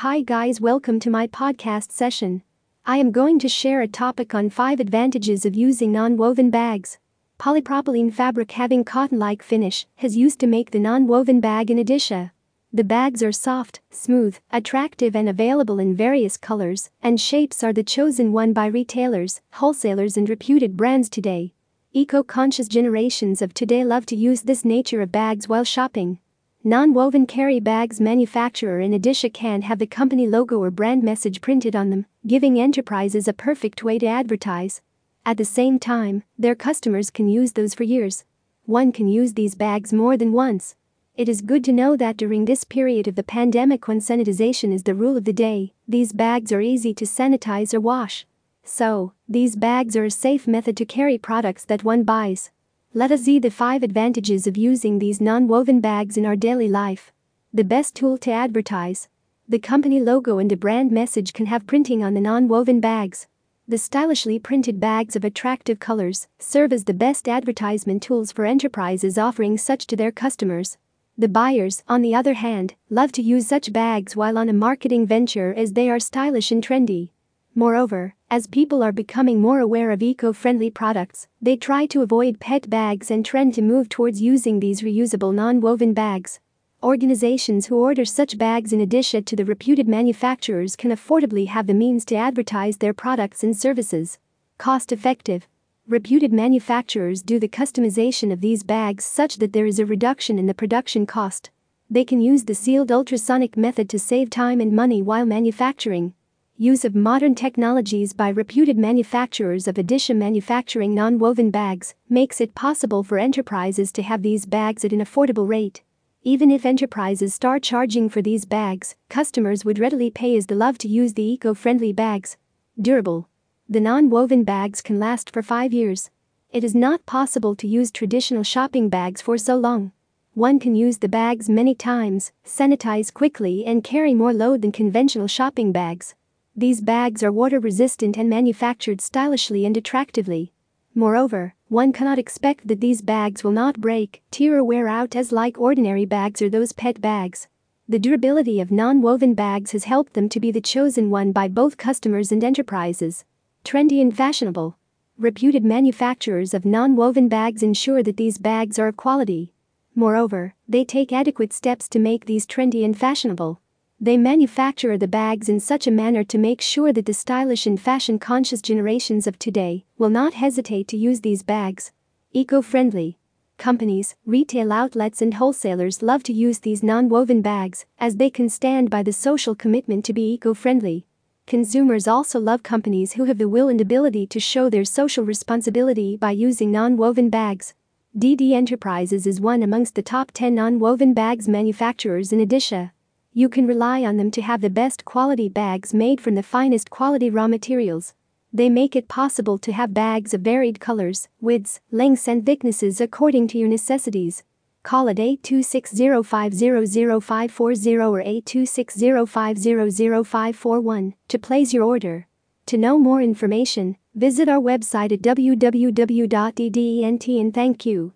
Hi guys, welcome to my podcast session. I am going to share a topic on 5 advantages of using non-woven bags. Polypropylene fabric having cotton-like finish has used to make the non-woven bag in Odisha. The bags are soft, smooth, attractive and available in various colors and shapes are the chosen one by retailers, wholesalers and reputed brands today. Eco-conscious generations of today love to use this nature of bags while shopping. Non-woven carry bags manufacturer in Odisha can have the company logo or brand message printed on them, giving enterprises a perfect way to advertise. At the same time, their customers can use those for years. One can use these bags more than once. It is good to know that during this period of the pandemic when sanitization is the rule of the day, these bags are easy to sanitize or wash. So, these bags are a safe method to carry products that one buys. Let us see the 5 advantages of using these non-woven bags in our daily life. The best tool to advertise. The company logo and the brand message can have printing on the non-woven bags. The stylishly printed bags of attractive colors serve as the best advertisement tools for enterprises offering such to their customers. The buyers, on the other hand, love to use such bags while on a marketing venture as they are stylish and trendy. Moreover, as people are becoming more aware of eco-friendly products, they try to avoid PET bags and trend to move towards using these reusable non-woven bags. Organizations who order such bags in addition to the reputed manufacturers can affordably have the means to advertise their products and services. Cost effective. Reputed manufacturers do the customization of these bags such that there is a reduction in the production cost. They can use the sealed ultrasonic method to save time and money while manufacturing use of modern technologies by reputed manufacturers of Odisha manufacturing non-woven bags makes it possible for enterprises to have these bags at an affordable rate. Even if enterprises start charging for these bags, customers would readily pay as they love to use the eco-friendly bags. Durable. The non-woven bags can last for 5 years. It is not possible to use traditional shopping bags for so long. One can use the bags many times, sanitize quickly and carry more load than conventional shopping bags. These bags are water resistant and manufactured stylishly and attractively. Moreover, one cannot expect that these bags will not break, tear or wear out as like ordinary bags or those PET bags. The durability of non-woven bags has helped them to be the chosen one by both customers and enterprises. Trendy and fashionable. Reputed manufacturers of non-woven bags ensure that these bags are of quality. Moreover, they take adequate steps to make these trendy and fashionable. They manufacture the bags in such a manner to make sure that the stylish and fashion conscious generations of today will not hesitate to use these bags. Eco friendly. Companies, retail outlets, and wholesalers love to use these non woven bags as they can stand by the social commitment to be eco friendly. Consumers also love companies who have the will and ability to show their social responsibility by using non woven bags. DD Enterprises is one amongst the top 10 non woven bags manufacturers in Odisha. You can rely on them to have the best quality bags made from the finest quality raw materials. They make it possible to have bags of varied colors, widths, lengths, and thicknesses according to your necessities. Call at 82605000540 or 82605000541 to place your order. To know more information, visit our website at www.ddent and thank you.